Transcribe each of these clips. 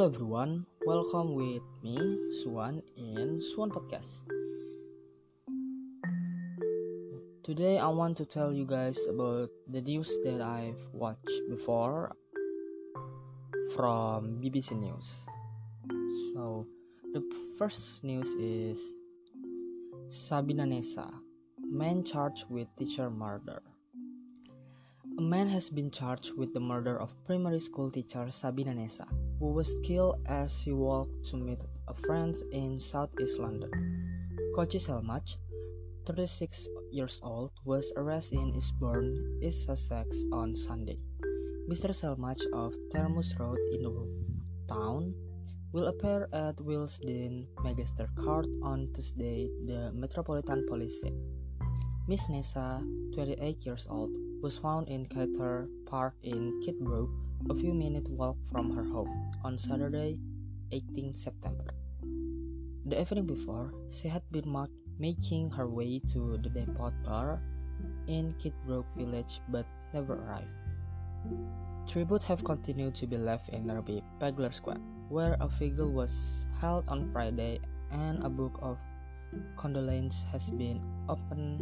Hello everyone, welcome with me, Swan, in Swan Podcast. Today I want to tell you guys about the news that I've watched before from BBC News. So, the first news is Sabina Nessa, man charged with teacher murder. A man has been charged with the murder of primary school teacher Sabina Nessa, who was killed as she walked to meet a friend in southeast London. Koci Selamaj, 36 years old, was arrested in Eastbourne, East Sussex on Sunday. Mr. Selamaj of Termus Road in the town will appear at Willesden Magister Court on Tuesday, the Metropolitan Police said. Miss Nessa, 28 years old, was found in Cator Park in Kidbrooke, a few minutes walk from her home, on Saturday, 18 September. The evening before, she had been making her way to the depot bar in Kidbrooke village but never arrived. Tribute have continued to be left in nearby Pegler Square, where a vigil was held on Friday and a book of condolence has been opened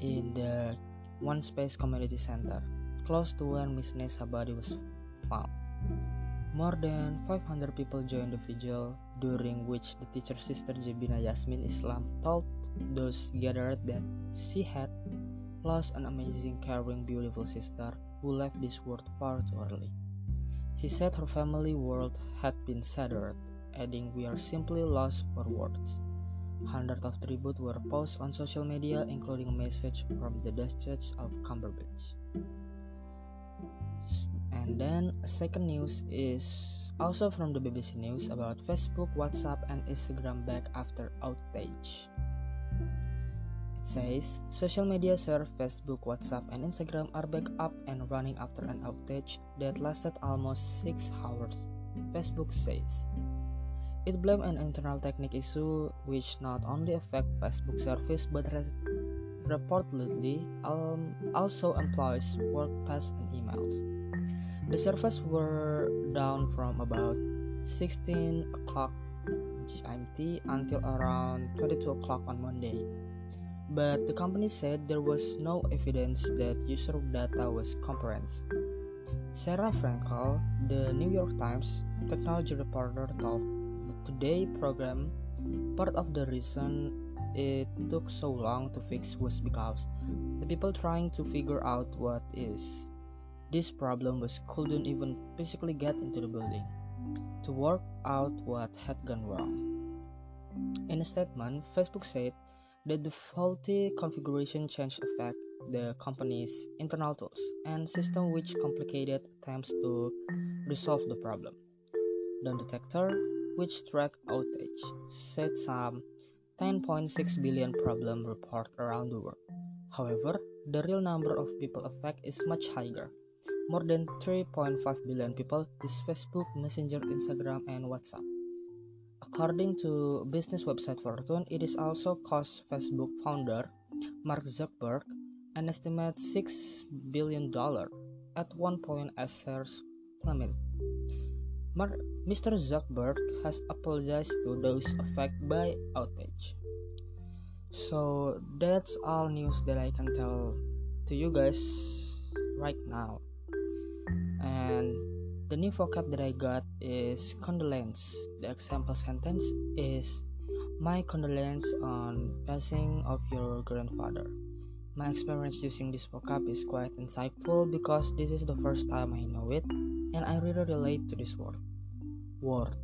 in the one Space Community Center, close to where Miss Nessa body was found. More than 500 people joined the vigil, during which the teacher's sister Jebina Yasmin Islam told those gathered that she had lost an amazing, caring, beautiful sister who left this world far too early. She said her family world had been shattered, adding, We are simply lost for words. Hundreds of tributes were posted on social media, including a message from the Duchess of Cambridge. And then, second news is also from the BBC News about Facebook, WhatsApp, and Instagram back after outage. It says social media serve Facebook, WhatsApp, and Instagram are back up and running after an outage that lasted almost 6 hours, Facebook says. It blamed an internal technical issue which not only affect Facebook service but reportedly um, also employs work pass and emails. The servers were down from about 16 o'clock GMT until around 22 o'clock on Monday. But the company said there was no evidence that user data was compromised. Sarah Frenkel, the New York Times technology reporter, told Today program, part of the reason it took so long to fix was because the people trying to figure out what is this problem was couldn't even physically get into the building to work out what had gone wrong. In a statement, Facebook said that the faulty configuration change affect the company's internal tools and system which complicated attempts to resolve the problem. The detector which track outage, said some 10.6 billion problem report around the world. However, the real number of people affected is much higher. More than 3.5 billion people use Facebook, Messenger, Instagram, and WhatsApp. According to business website Fortune, it is also cost Facebook founder Mark Zuckerberg an estimated $6 billion at one point as shares plummeted. Mar- Mr. Zuckerberg has apologized to those affected by outage. So that's all news that I can tell to you guys right now. And the new vocab that I got is condolence. The example sentence is my condolence on passing of your grandfather. My experience using this vocab is quite insightful because this is the first time I know it and I really relate to this word word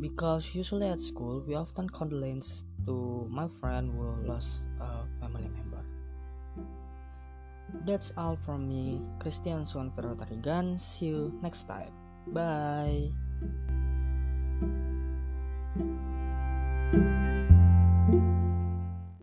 because usually at school we often condolence to my friend who lost a family member. That's all from me, Christian Swan Perotarigan. See you next time. Bye.